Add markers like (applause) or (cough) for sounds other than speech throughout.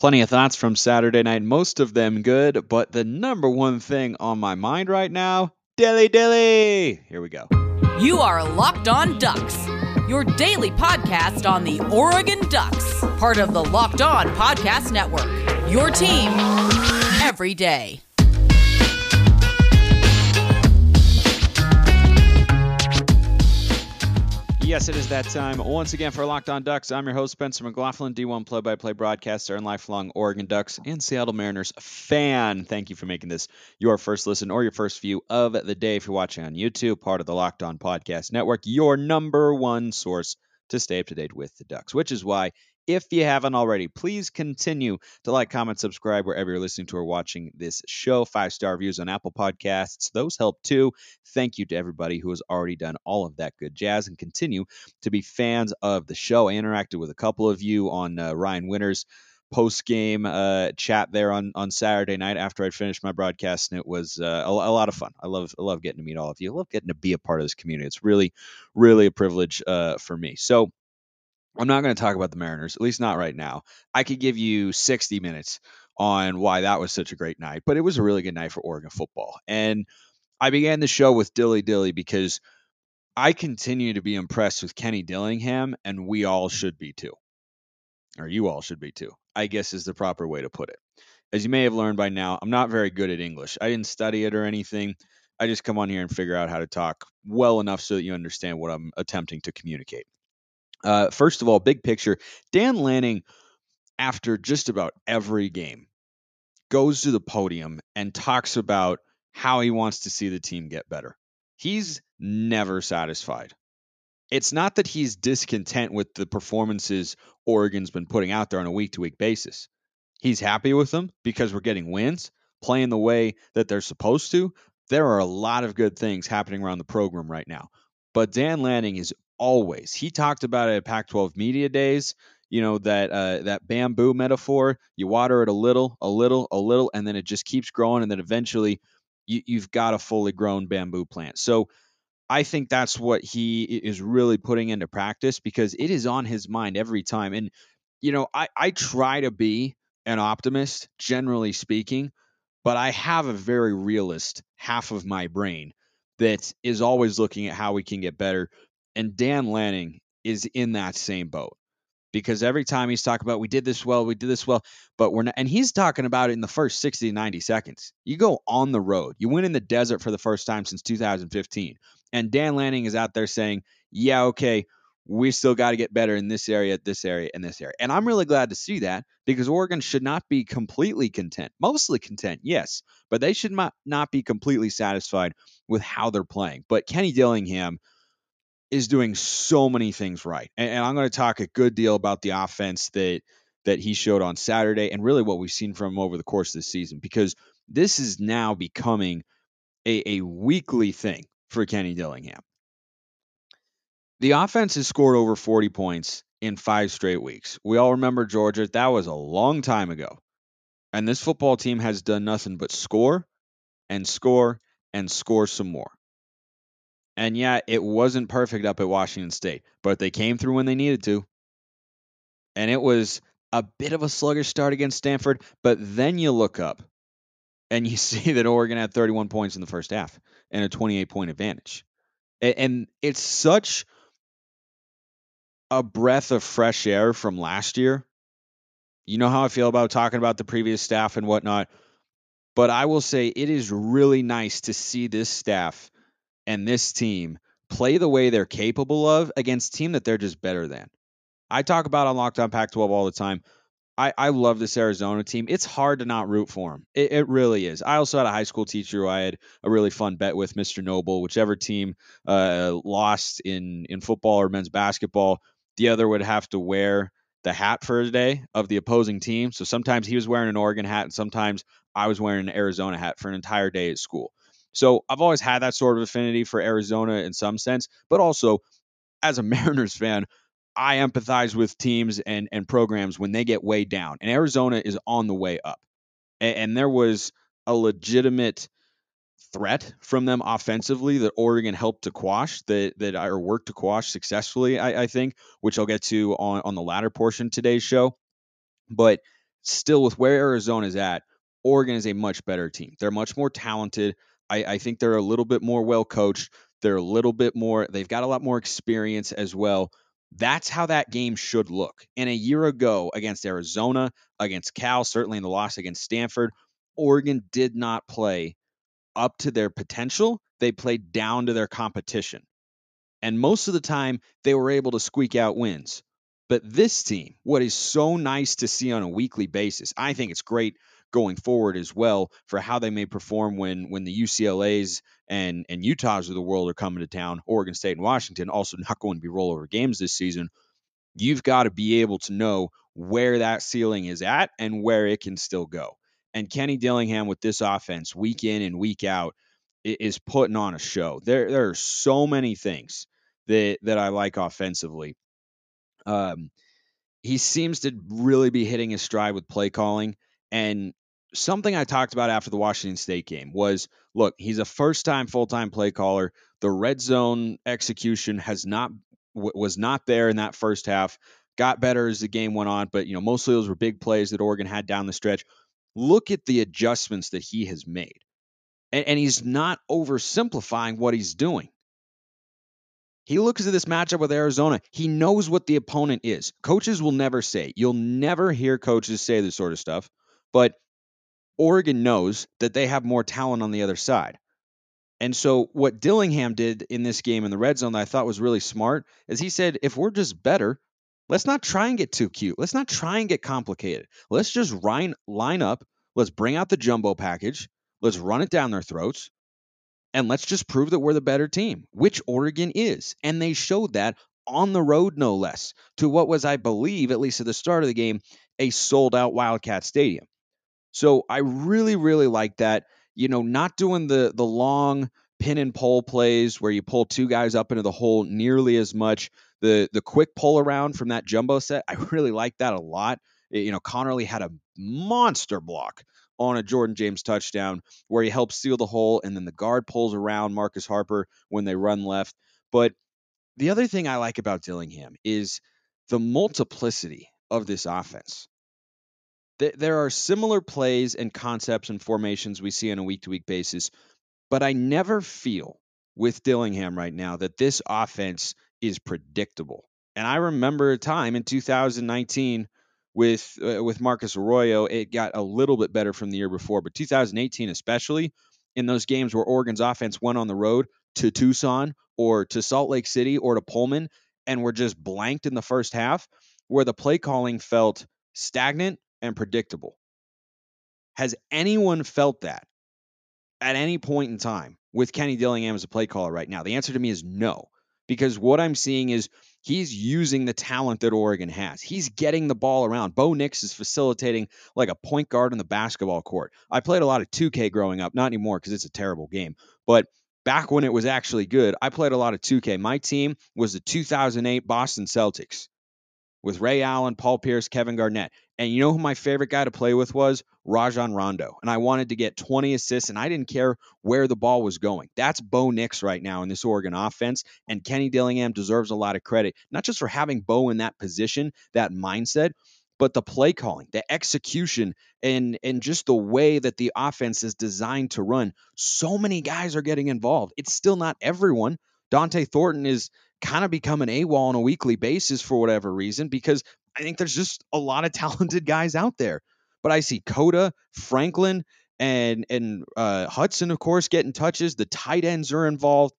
Plenty of thoughts from Saturday night, most of them good, but the number one thing on my mind right now, dilly dilly. Here we go. You are Locked On Ducks, your daily podcast on the Oregon Ducks, part of the Locked On Podcast Network. Your team every day. Yes, it is that time. Once again, for Locked On Ducks, I'm your host, Spencer McLaughlin, D1 play by play broadcaster and lifelong Oregon Ducks and Seattle Mariners fan. Thank you for making this your first listen or your first view of the day if you're watching on YouTube, part of the Locked On Podcast Network, your number one source to stay up to date with the Ducks, which is why if you haven't already, please continue to like, comment, subscribe wherever you're listening to or watching this show. Five star reviews on Apple Podcasts, those help too. Thank you to everybody who has already done all of that good jazz and continue to be fans of the show. I interacted with a couple of you on uh, Ryan Winters post game uh, chat there on on Saturday night after I finished my broadcast, and it was uh, a, a, lot of fun. I love I love getting to meet all of you. I love getting to be a part of this community. It's really really a privilege uh, for me. So I'm not going to talk about the Mariners, at least not right now. I could give you 60 minutes on why that was such a great night, but it was a really good night for Oregon football. And I began the show with Dilly Dilly because I continue to be impressed with Kenny Dillingham, and we all should be too. Or you all should be too, I guess is the proper way to put it. As you may have learned by now, I'm not very good at English. I didn't study it or anything. I just come on here and figure out how to talk well enough so that you understand what I'm attempting to communicate. Uh, first of all, big picture, Dan Lanning, after just about every game, goes to the podium and talks about how he wants to see the team get better. He's never satisfied. It's not that he's discontent with the performances Oregon's been putting out there on a week to week basis. He's happy with them because we're getting wins, playing the way that they're supposed to. There are a lot of good things happening around the program right now. But Dan Lanning is always. He talked about it at Pac-12 Media Days. You know that uh, that bamboo metaphor. You water it a little, a little, a little, and then it just keeps growing, and then eventually you, you've got a fully grown bamboo plant. So I think that's what he is really putting into practice because it is on his mind every time. And you know, I I try to be an optimist, generally speaking, but I have a very realist half of my brain that is always looking at how we can get better. And Dan Lanning is in that same boat because every time he's talking about we did this well, we did this well, but we're not, and he's talking about it in the first 60 to 90 seconds. You go on the road, you went in the desert for the first time since 2015, and Dan Lanning is out there saying, yeah, okay, we still got to get better in this area, this area, and this area. And I'm really glad to see that because Oregon should not be completely content, mostly content, yes, but they should not, not be completely satisfied with how they're playing. But Kenny Dillingham, is doing so many things right. And, and I'm going to talk a good deal about the offense that that he showed on Saturday and really what we've seen from him over the course of the season because this is now becoming a, a weekly thing for Kenny Dillingham. The offense has scored over 40 points in five straight weeks. We all remember Georgia. That was a long time ago. And this football team has done nothing but score and score and score some more. And yeah, it wasn't perfect up at Washington State, but they came through when they needed to. And it was a bit of a sluggish start against Stanford, but then you look up and you (laughs) see that Oregon had 31 points in the first half and a 28 point advantage. And it's such a breath of fresh air from last year. You know how I feel about talking about the previous staff and whatnot. But I will say it is really nice to see this staff and this team play the way they're capable of against team that they're just better than. I talk about on Locked On Pac 12 all the time. I, I love this Arizona team. It's hard to not root for them. It, it, really is. I also had a high school teacher who I had a really fun bet with, Mr. Noble. Whichever team uh, lost in, in football or men's basketball, the other would have to wear the hat for a day of the opposing team. So sometimes he was wearing an Oregon hat, and sometimes I was wearing an Arizona hat for an entire day at school. So I've always had that sort of affinity for Arizona in some sense, but also as a (laughs) Mariners fan, I empathize with teams and and programs when they get way down. And Arizona is on the way up. And, and there was a legitimate threat from them offensively that Oregon helped to quash that that or worked to quash successfully, I, I think, which I'll get to on, on the latter portion of today's show. But still with where Arizona's at, Oregon is a much better team. They're much more talented. I, I think they're a little bit more well coached. They're a little bit more, they've got a lot more experience as well. That's how that game should look. And a year ago against Arizona, against Cal, certainly in the loss against Stanford, Oregon did not play up to their potential. They played down to their competition. And most of the time, they were able to squeak out wins. But this team, what is so nice to see on a weekly basis, I think it's great going forward as well for how they may perform when when the UCLA's and and Utahs of the world are coming to town. Oregon State and Washington also (laughs) not going to be rollover games this season. You've got to be able to know where that ceiling is at and where it can still go. And Kenny Dillingham with this offense, week in and week out, is putting on a show. There, there are so many things that that I like offensively. Um, he seems to really be hitting his stride with play calling, and something I talked about after the Washington State game was look, he's a first time full time play caller. The red zone execution has not was not there in that first half. Got better as the game went on, but you know mostly those were big plays that Oregon had down the stretch. Look at the adjustments that he has made, and, and he's not oversimplifying what he's doing. He looks at this matchup with Arizona. He knows what the opponent is. Coaches will never say. You'll never hear coaches say this sort of stuff, but Oregon knows that they have more talent on the other side. And so what Dillingham did in this game in the red zone that I thought was really smart is he said, if we're just better, let's not try and get too cute. Let's not try and get complicated. Let's just line, line up. Let's bring out the jumbo package. Let's run it down their throats. And let's just prove that we're the better team, which Oregon is. And they showed that on the road, no less, to what was, I believe, at least at the start of the game, a sold out Wildcat Stadium. So I really, really like that. You know, not doing the the long pin and pull plays where you pull two guys up into the hole nearly as much. The the quick pull around from that jumbo set, I (laughs) really like that a lot. You know, Conerly had a monster block on a Jordan James touchdown where he helps seal the hole, and then the guard pulls around Marcus Harper when they run left. But the other thing I like about Dillingham is the multiplicity of this offense th- there are similar plays and concepts and formations we see on a week to week basis, but I never feel with Dillingham right now that this offense is predictable. And I remember a time in 2019 with uh, with Marcus Arroyo, it got a little bit better from the year before, but 2018 especially in those games where Oregon's offense went on the road to Tucson or to Salt Lake City or to Pullman and were just blanked in the first half, where the play calling felt stagnant and predictable. Has anyone felt that at any point in time with Kenny Dillingham as a play caller right now? The answer to me is no, because what I'm seeing is he's using the talent that Oregon has. He's getting the ball around. Bo Nix is facilitating like a point guard on the basketball court. I played a lot of 2K growing up, not anymore because it's a terrible game, but back when it was actually good, I played a lot of 2K. My team was the 2008 Boston Celtics with Ray Allen, Paul Pierce, Kevin Garnett. And you know who my favorite guy to play with was? Rajon Rondo. And I wanted to get 20 assists, and I didn't care where the ball was going. That's Bo Nix right now in this Oregon offense. And Kenny Dillingham deserves a lot of credit, not just for having Bo in that position, that mindset, but the play calling, the execution, and and just the way that the offense is designed to run. So many guys are getting involved. It's still not everyone. Dont'e Thornton is kind of become an AWOL on a weekly basis for whatever reason because I think there's just a lot of (laughs) talented guys out there. But I see Cota, Franklin, and and uh, Hutson, of course, getting touches. The tight ends are involved.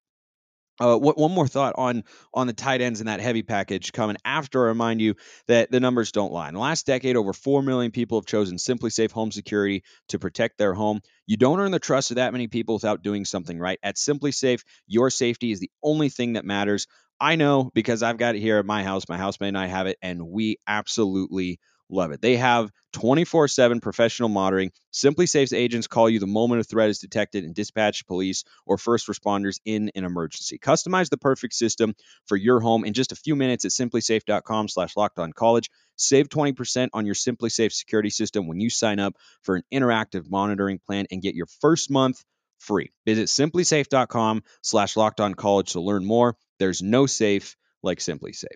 Uh, what, one more thought on on the tight ends in that heavy package coming after. I remind you that the numbers don't lie. In the last decade, over four million people have chosen SimpliSafe Home Security to protect their home. You don't earn the trust of that many people without doing something right. At SimpliSafe, your safety is the only thing that matters. I know because I've got it here at my house. My housemate and I have it, and we absolutely love it. They have 24 7 professional monitoring. SimpliSafe's agents call you the moment a threat is detected and dispatch police or first responders in an emergency. Customize the perfect system for your home in just a few minutes at simplisafe.com slash locked on college. Save 20% on your SimpliSafe security system when you sign up for an interactive monitoring plan and get your first month free. Visit simplisafe.com slash locked on college to learn more. There's no safe like SimpliSafe.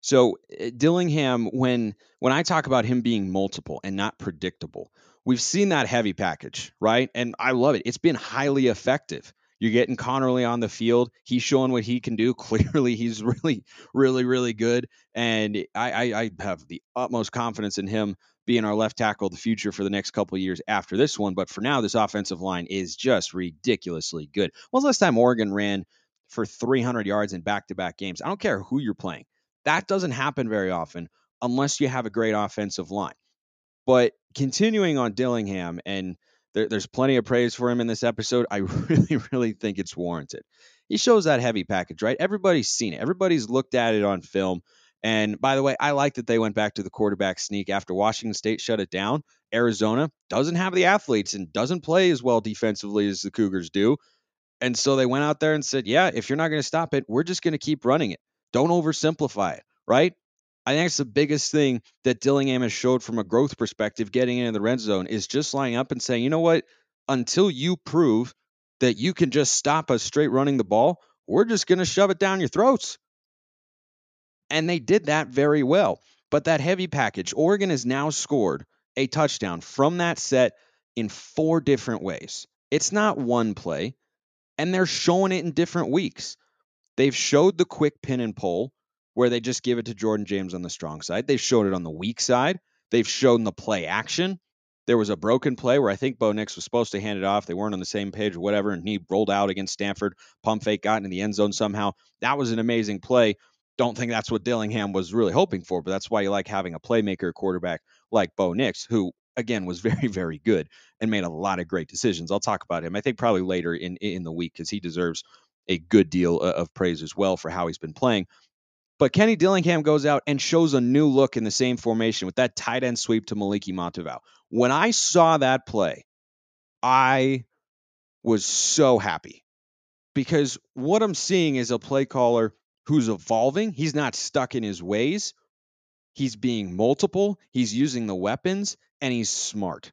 So uh, Dillingham, when when I talk about him being multiple and not predictable, we've seen that heavy package, right? And I love it. It's been highly effective. You're getting Conerly on the field. He's showing what he can do. (laughs) Clearly, he's really, really, really good. And I, I, I have the utmost confidence in him being our left tackle of the future for the next couple years after this one. But for now, this offensive line is just ridiculously good. When was the last time Oregon ran for 300 yards in back to back games? I don't care who you're playing. That doesn't happen very often unless you have a great offensive line. But continuing on Dillingham, and there, there's plenty of praise for him in this episode, I (laughs) really, really think it's warranted. He shows that heavy package, right? Everybody's seen it, everybody's looked at it on film. And by the way, I like that they went back to the quarterback sneak after Washington State shut it down. Arizona doesn't have the athletes and doesn't play as well defensively as the Cougars do. And so they went out there and said, yeah, if you're not going to stop it, we're just going to keep running it. Don't oversimplify it, right? I think it's the biggest thing that Dillingham has showed from a growth perspective getting into the red zone is just lining up and saying, you know what? Until you prove that you can just stop us straight running the ball, we're just going to shove it down your throats. And they did that very well. But that heavy package, Oregon has now scored a touchdown from that set in four different ways. It's not one play, and they're showing it in different weeks. They've showed the quick pin and pull where they just give it to Jordan James on the strong side. They've showed it on the weak side. They've shown the play action. There was a broken play where I think Bo Nix was supposed to hand it off. They weren't on the same page or whatever, and he rolled out against Stanford. Pump fake got in the end zone somehow. That was an amazing play. Don't think that's what Dillingham was really hoping for, but that's why you like having a playmaker quarterback like Bo Nix, who again was (laughs) very very good and made a lot of great decisions. I'll talk about him. I think probably later in in the week because he deserves a good deal uh, of praise as well for how he's been playing. But Kenny Dillingham goes out and shows a new look in the same formation with that tight end sweep to Moliki Matavao. When I saw that play, I was so happy because what I'm seeing is a play caller who's evolving. He's not stuck in his ways. He's being multiple, he's using the weapons, and he's smart.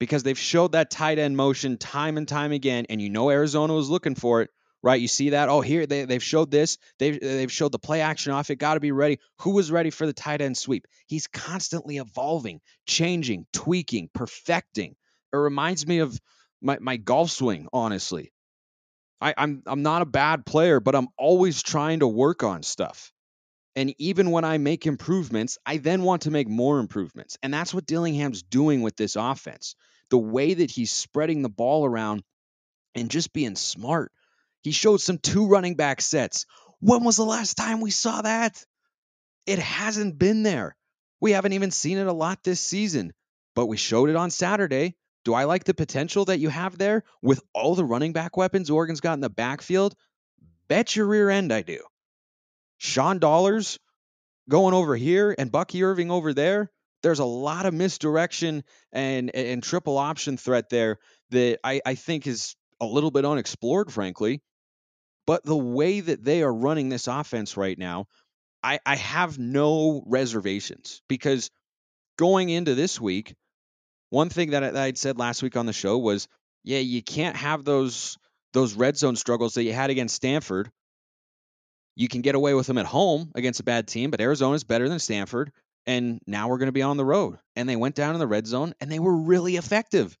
Because they've showed that tight end motion time and time again, and you know Arizona was looking for it right? You see that? Oh, here they, they've showed this. They've they've showed the play action off it. Got to be ready. Who was ready for the tight end sweep? He's constantly evolving, changing, tweaking, perfecting. It reminds me of my, my golf swing, honestly. I, I'm I'm not a bad player, but I'm always trying to work on stuff. And even when I make improvements, I then want to make more improvements. And that's what Dillingham's doing with this offense. The way that he's spreading the ball around and just being smart he showed some two running back sets. When was the last time we saw that? It hasn't been there. We haven't even seen it a lot this season, but we showed it on Saturday. Do I like the potential that you have there with all the running back weapons Oregon's got in the backfield? Bet your rear end I do. Sean Dollars going over here and Bucky Irving over there. There's a lot of misdirection and, and triple option threat there that I, I think is a little bit unexplored, frankly. But the way that they are running this offense right now, I, I have no reservations because going into this week, one thing that, I'd said last week on the show was, yeah, you can't have those those red zone struggles that you had against Stanford. You can get away with them at home against a bad team, but Arizona's better than Stanford. And now we're going to be on the road. And they went down in the red zone and they were really effective.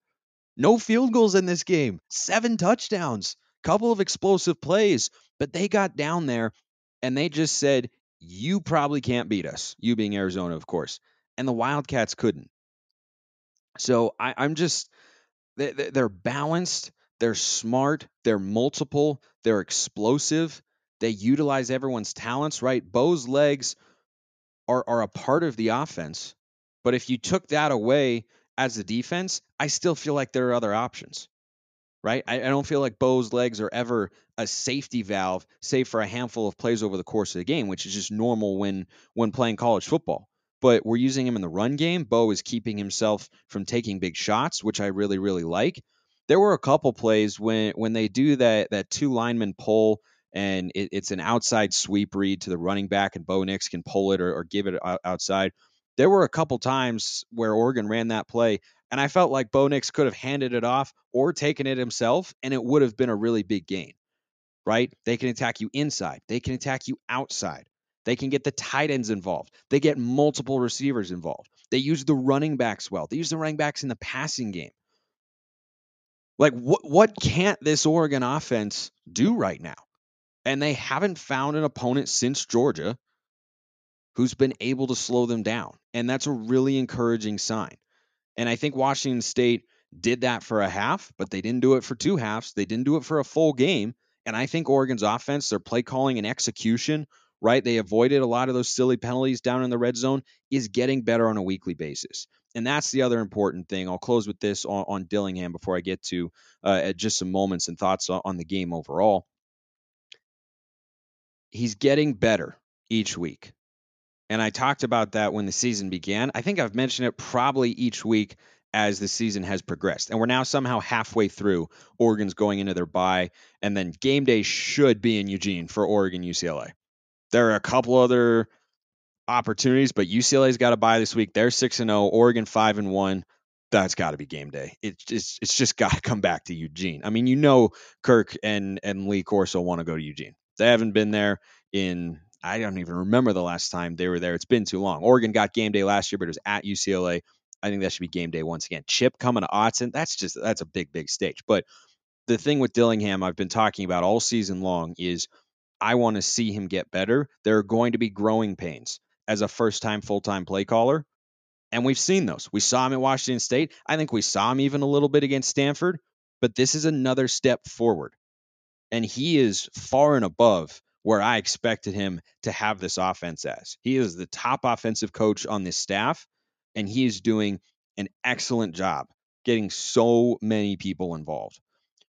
No field goals in this game, seven touchdowns couple of explosive plays, but they got down there and they just said, You probably can't beat us. You being Arizona, of course. And the Wildcats couldn't. So I, am just, they, they're balanced, they're smart, they're multiple, they're explosive, they utilize everyone's talents, right? Bo's legs are, are a part of the offense. But if you took that away as a defense, I still feel like there are other options right? I, I, don't feel like Bo's legs are ever a safety valve, save for a handful of plays over the course of the game, which is just normal when when playing college football. But we're using him in the run game. Bo is keeping himself from taking big shots, which I really, really like. There were a couple plays when when they do that that two lineman pull and it, it's an outside sweep read to the running back, and Bo Nix can pull it or, or give it outside. There were a couple times where Oregon ran that play. And I felt like Bo Nix could have handed it off or taken it himself, and it would have been a really big gain, right? They can attack you inside, they can attack you outside. They can get the tight ends involved. They get multiple receivers involved. They use the running backs well. They use the running backs in the passing game. Like what what can't this Oregon offense do right now? And they haven't found an opponent since Georgia who's been able to slow them down. And that's a really encouraging sign. And I think Washington State did that for a half, but they didn't do it for two halves. They didn't do it for a full game. And I think Oregon's offense, their play calling and execution, right? They avoided a lot of those silly penalties down in the red zone, is getting better on a weekly basis. And that's the other important thing. I'll close with this on, on Dillingham before I get to uh, just some moments and thoughts on, on the game overall. He's getting better each week. And I talked about that when the season began. I think I've mentioned it probably each week as the season has progressed. And we're now somehow halfway through. Oregon's going into their bye, and then game day should be in Eugene for Oregon UCLA. There are a couple other opportunities, but UCLA's got to bye this week. They're 6 and 0, Oregon 5 and 1. That's got to be game day. It's just, it's just got to come back to Eugene. I mean, you know Kirk and and Lee Corso want to go to Eugene. They haven't been there in I don't even remember the last time they were there. It's been too long. Oregon got game day last year, but it was at UCLA. I think that should be game day once again. Chip coming to Autzen, that's just that's a big, big stage. But the thing with Dillingham I've been talking about all season long is I want to see him get better. There are going to be growing pains as a first time full time play caller. And we've seen those. We saw him at Washington State. I think we saw him even a little bit against Stanford, but this is another step forward. And he is far and above where I expected him to have this offense as. He is the top offensive coach on this staff, and he is doing an excellent job getting so many people involved.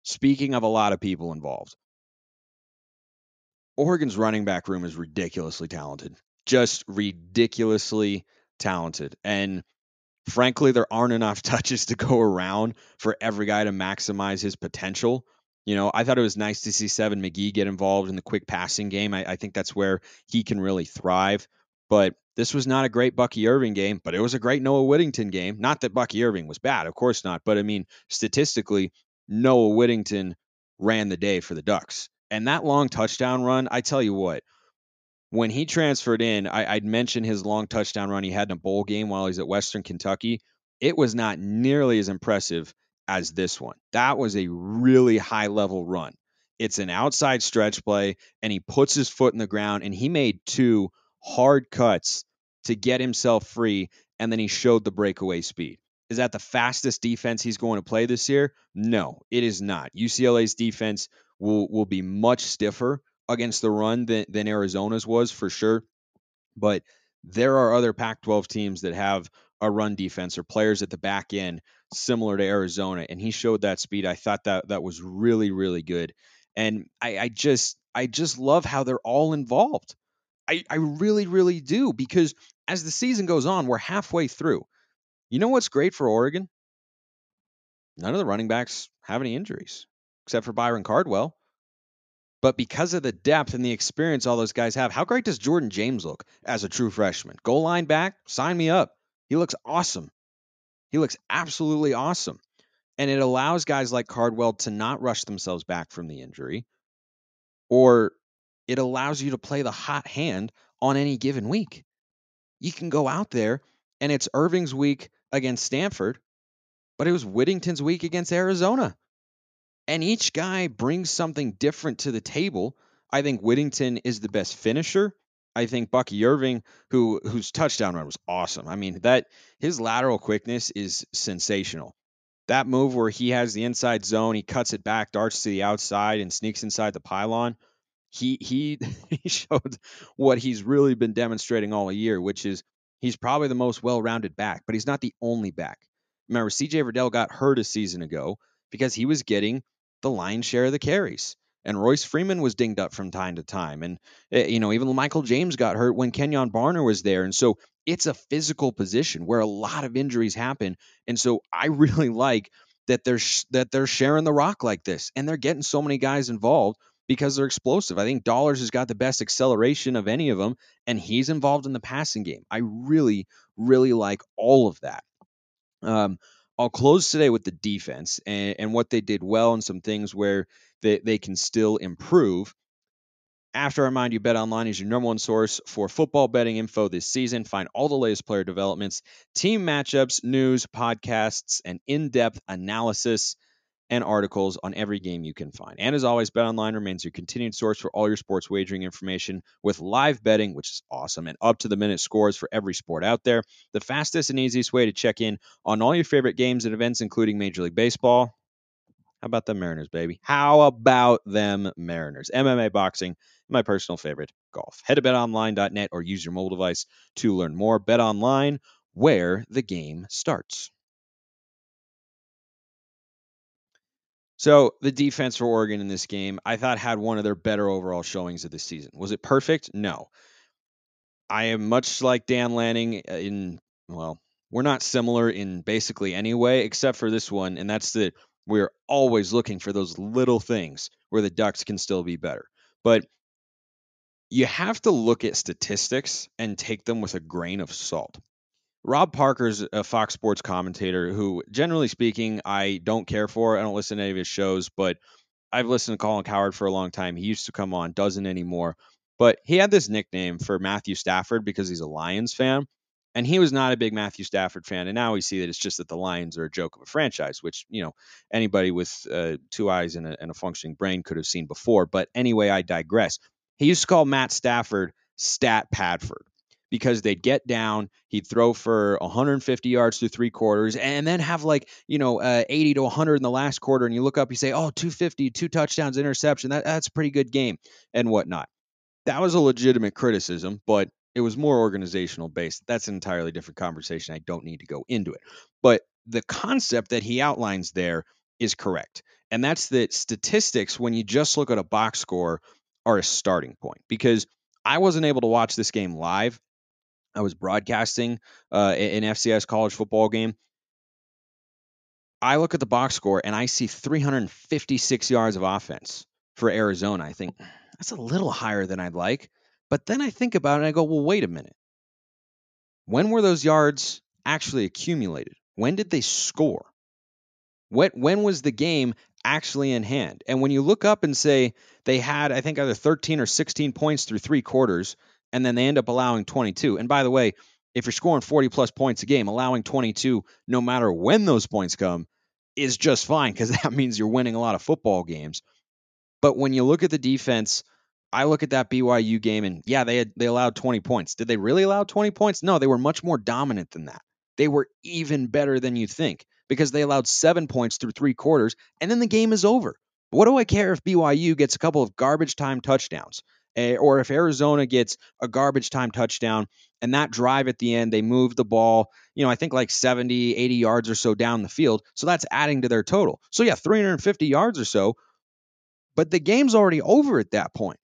Speaking of a lot of people involved, Oregon's running back room is ridiculously talented, just ridiculously talented. And frankly, there aren't enough (laughs) touches to go around for every guy to maximize his potential. You know, I thought it was nice to see Seven McGee get involved in the quick passing game. I, I, think that's where he can really thrive. But this was not a great Bucky Irving game, but it was a great Noah Whittington game. Not that Bucky Irving was bad, of course not. But I mean, statistically, Noah Whittington ran the day for the Ducks. And that long touchdown run, I tell you what, when he transferred in, I, would mentioned his long touchdown run he had in a bowl game while he's at Western Kentucky. It was not nearly as impressive as this one. That was a really high level run. It's an outside stretch play, and he puts his foot in the ground, and he made two hard cuts to get himself free, and then he showed the breakaway speed. Is that the fastest defense he's going to play this year? No, it is not. UCLA's defense will will be much stiffer against the run than, than Arizona's was for sure. But there are other Pac 12 teams that have a run defense or players at the back end similar to Arizona, and he showed that speed. I thought that that was really really good, and I, I just I just love how they're all involved. I, I really really do because as the season goes on, we're halfway through. You know what's great for Oregon? None of the running backs have any injuries except for Byron Cardwell. But because of the depth and the experience all those guys have, how great does Jordan James look as a true freshman? Goal line back, sign me up. He looks awesome. He looks absolutely awesome. And it allows guys like Cardwell to not rush themselves back from the injury, or it allows you to play the hot hand on any given week. You can go out there and it's Irving's week against Stanford, but it was Whittington's week against Arizona. And each guy brings something different to the table. I think Whittington is the best finisher. I think Bucky Irving, who whose touchdown run was awesome. I mean, that his lateral quickness is sensational. That move where he has the inside zone, he cuts it back, darts to the outside, and sneaks inside the pylon. He he (laughs) he showed what he's really been demonstrating all year, which is he's probably the most well-rounded back, but he's not the only back. Remember, CJ Verdell got hurt a season ago because he was getting the lion's share of the carries and Royce Freeman was dinged up from time to time. And, eh, you know, even Michael James got hurt when Kenjon Barner was there. And so it's a physical position where a lot of injuries happen. And so I (laughs) really like that they're, sh- that they're sharing the rock like this and they're getting so many guys involved because they're explosive. I think Dollars has got the best acceleration of any of them, and he's involved in the passing game. I really, really like all of that. Um, I'll close today with the defense and, and what they did well and some things where they, they can still improve. After I remind you, BetOnline is your number one source for football betting info this season. Find all the latest player developments, team matchups, news, podcasts, and in depth analysis and articles on every game you can find. And as always, BetOnline remains your continued source for all your sports wagering information with live betting, which is awesome, and up to the minute scores for every sport out there. The fastest and easiest way to check in on all your favorite games and events, including Major League Baseball. How about the Mariners, baby? How about them Mariners? MMA boxing, my personal favorite, golf. Head to betonline.net or use your mobile device to learn more. BetOnline, where the game starts. So the defense for Oregon in this game, I thought had one of their better overall showings of the season. Was it perfect? No. I am much like Dan Lanning uh, in well, we're not similar in basically any way except for this one, and that's that we're always looking for those little things where the Ducks can still be better. But you have to look at statistics and take them with a grain of salt. Rob Parker's a Fox Sports commentator who, generally speaking, I don't care for. I don't listen to any of his shows, but I've listened to Colin Cowherd for a long time. He used to come on, doesn't anymore. But he had this nickname for Matthew Stafford because he's a Lions fan. And he was not a big Matthew Stafford fan. And now we see that it's just that the Lions are a joke of a franchise, which, you know, anybody with uh, two eyes and a, and a functioning brain could have seen before. But anyway, I digress. He used to call Matt Stafford Stat Padford because they'd get down, he'd throw for 150 yards through three quarters, and then have like, you know, uh, 80 to 100 in the last quarter. And you look up, you say, oh, 250, two touchdowns, interception. That, that's a pretty good game and whatnot. That was a legitimate criticism, but it was more organizational based. That's an entirely different conversation. I don't need to go into it. But the concept that he outlines there is correct. And that's that statistics, when you just look at a box score, are a starting point because I wasn't able to watch this game live I was broadcasting uh, an FCS college football game. I look at the box score and I see 356 yards of offense for Arizona. I think that's a little higher than I'd like. But then I think about it and I go, well, wait a minute. When were those yards actually accumulated? When did they score? When, when was the game actually in hand? And when you look up and say they had, I think, either 13 or 16 points through three quarters, and then they end up allowing 22. And by the way, if you're scoring 40 plus points a game, allowing 22 no matter when those points come is just fine because (laughs) that means you're winning a lot of football games. But when you look at the defense, I look at that BYU game and yeah, they had they allowed 20 points. Did they really allow 20 points? No, they were much more dominant than that. They were even better than you think because they allowed 7 points through 3 quarters and then the game is over. What do I care if BYU gets a couple of garbage time touchdowns? Or if Arizona gets a garbage time touchdown and that drive at the end, they move the ball, you know, I think like 70, 80 yards or so down the field. So that's adding to their total. So yeah, 350 yards or so. But the game's already over at that point.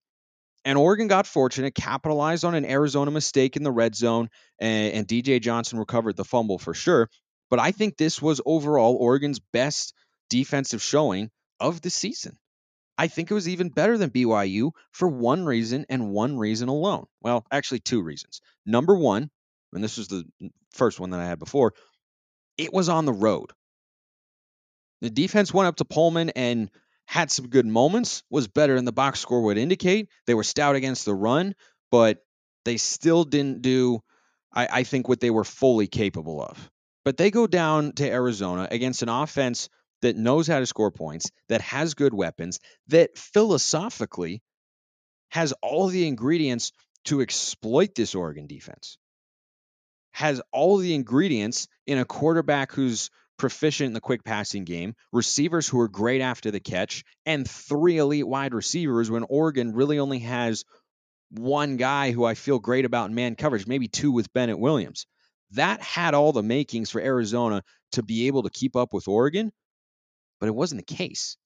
And Oregon got fortunate, capitalized on an Arizona mistake in the red zone, and, and DJ Johnson recovered the fumble for sure. But I think this was overall Oregon's best defensive showing of the season. I think it was even better than BYU for one reason and one reason alone. Well, actually, two reasons. Number one, and this was the first one that I had before, it was on the road. The defense went up to Pullman and had some good moments, was better than the box score would indicate. They were stout against the run, but they still didn't do, I, I think, what they were fully capable of. But they go down to Arizona against an offense that knows how to score points, that has good weapons, that philosophically has all the ingredients to exploit this Oregon defense. Has all the ingredients in a quarterback who's proficient in the quick passing game, receivers who are great after the catch, and three elite wide receivers when Oregon really only has one guy who I feel great about in man coverage, maybe two with Bennett Williams. That had all the makings for Arizona to be able to keep up with Oregon, but it wasn't the case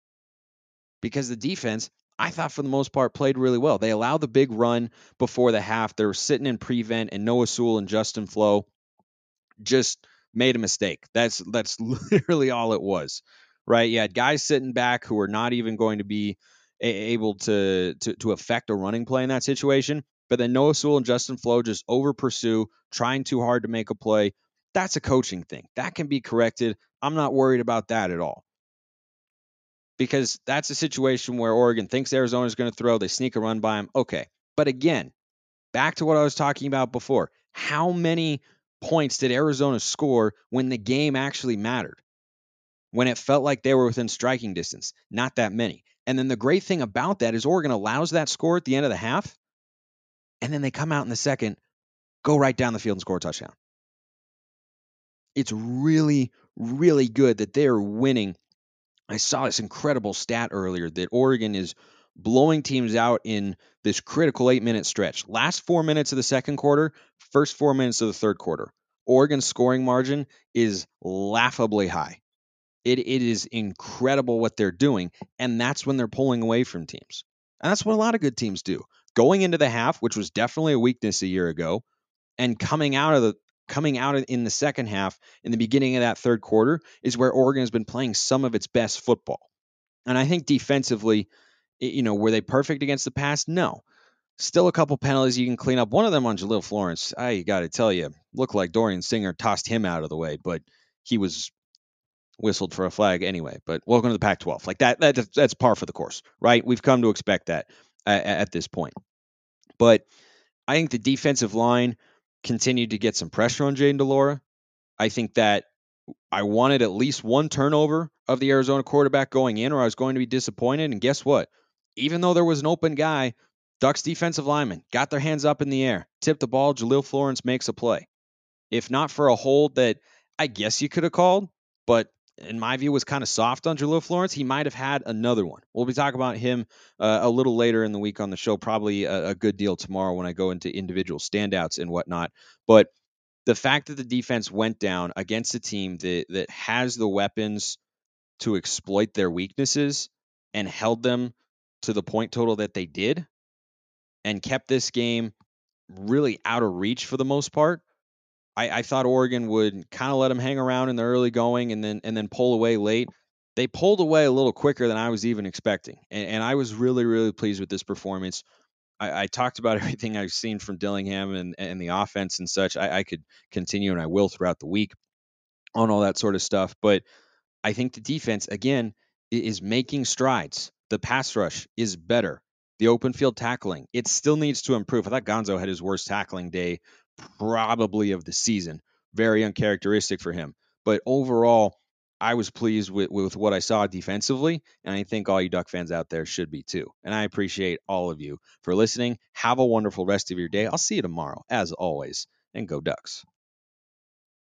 because the defense, I thought for the most part, played really well. They allowed the big run before the half. They were sitting in prevent, and Noah Sewell and Justin Flowe just made a mistake. That's that's (laughs) literally all it was, right? You had guys sitting back who were not even going to be able to to to affect a running play in that situation. But then Noah Sewell and Justin Flowe just over pursue, trying too hard to make a play. That's a coaching thing. That can be corrected. I'm not worried about that at all. Because that's a situation where Oregon thinks Arizona's going to throw, they sneak a run by them. Okay. But again, back to what I was talking about before. How many points did Arizona score when the game actually mattered? When it felt like they were within striking distance? Not that many. And then the great thing about that is Oregon allows that score at the end of the half, and then they come out in the second, go right down the field and score a touchdown. It's really, really good that they're winning I saw this incredible stat earlier that Oregon is blowing teams out in this critical eight minute stretch. Last four minutes of the second quarter, first four minutes of the third quarter. Oregon's scoring margin is laughably high. It, it is incredible what they're doing, and that's when they're pulling away from teams. And that's what a lot of good teams do. Going into the half, which was definitely a weakness a year ago, and coming out of the coming out in the second half, in the beginning of that third quarter, is where Oregon has been playing some of its best football. And I think defensively, you know, were they perfect against the pass? No. Still a couple penalties you can clean up. One of them on Jahlil Florence, I got to tell you, looked like Dorian Singer tossed him out of the way, but he was whistled for a flag anyway. But welcome to the Pac-12. Like that, that that's par for the course, right? We've come to expect that at, at this point. But I think the defensive line continued to get some pressure on Jayden de Laura. I think that I wanted at least one turnover of the Arizona quarterback going in, or I was going to be disappointed. And guess what? Even though there was an open guy, Ducks defensive lineman got their hands up in the air, tipped the ball. Jahlil Florence makes a play. If not for a hold that I guess you could have called, but in my view, was kind of soft on Jahlil Florence. He might have had another one. We'll be talking about him uh, a little later in the week on the show, probably a, a good deal tomorrow when I go into individual standouts and whatnot. But the fact that the defense went down against a team that that has the weapons to exploit their weaknesses and held them to the point total that they did and kept this game really out of reach for the most part I, I thought Oregon would kind of let them hang around in the early going and then and then pull away late. They pulled away a little quicker than I was even expecting, and, and I was really really pleased with this performance. I, I, talked about (laughs) everything I've seen from Dillingham and, and the offense and such. I, I could continue and I will throughout the week on all that sort of stuff, but I think the defense again is making strides. The pass rush is better. The open field tackling, it still needs to improve. I thought Gonzo had his worst tackling day probably of the season. Very uncharacteristic for him. But overall, I was pleased with, with what I saw defensively, and I think all you Duck fans out there should be too. And I appreciate all of you for listening. Have a wonderful rest of your day. I'll see you tomorrow, as always, and go Ducks.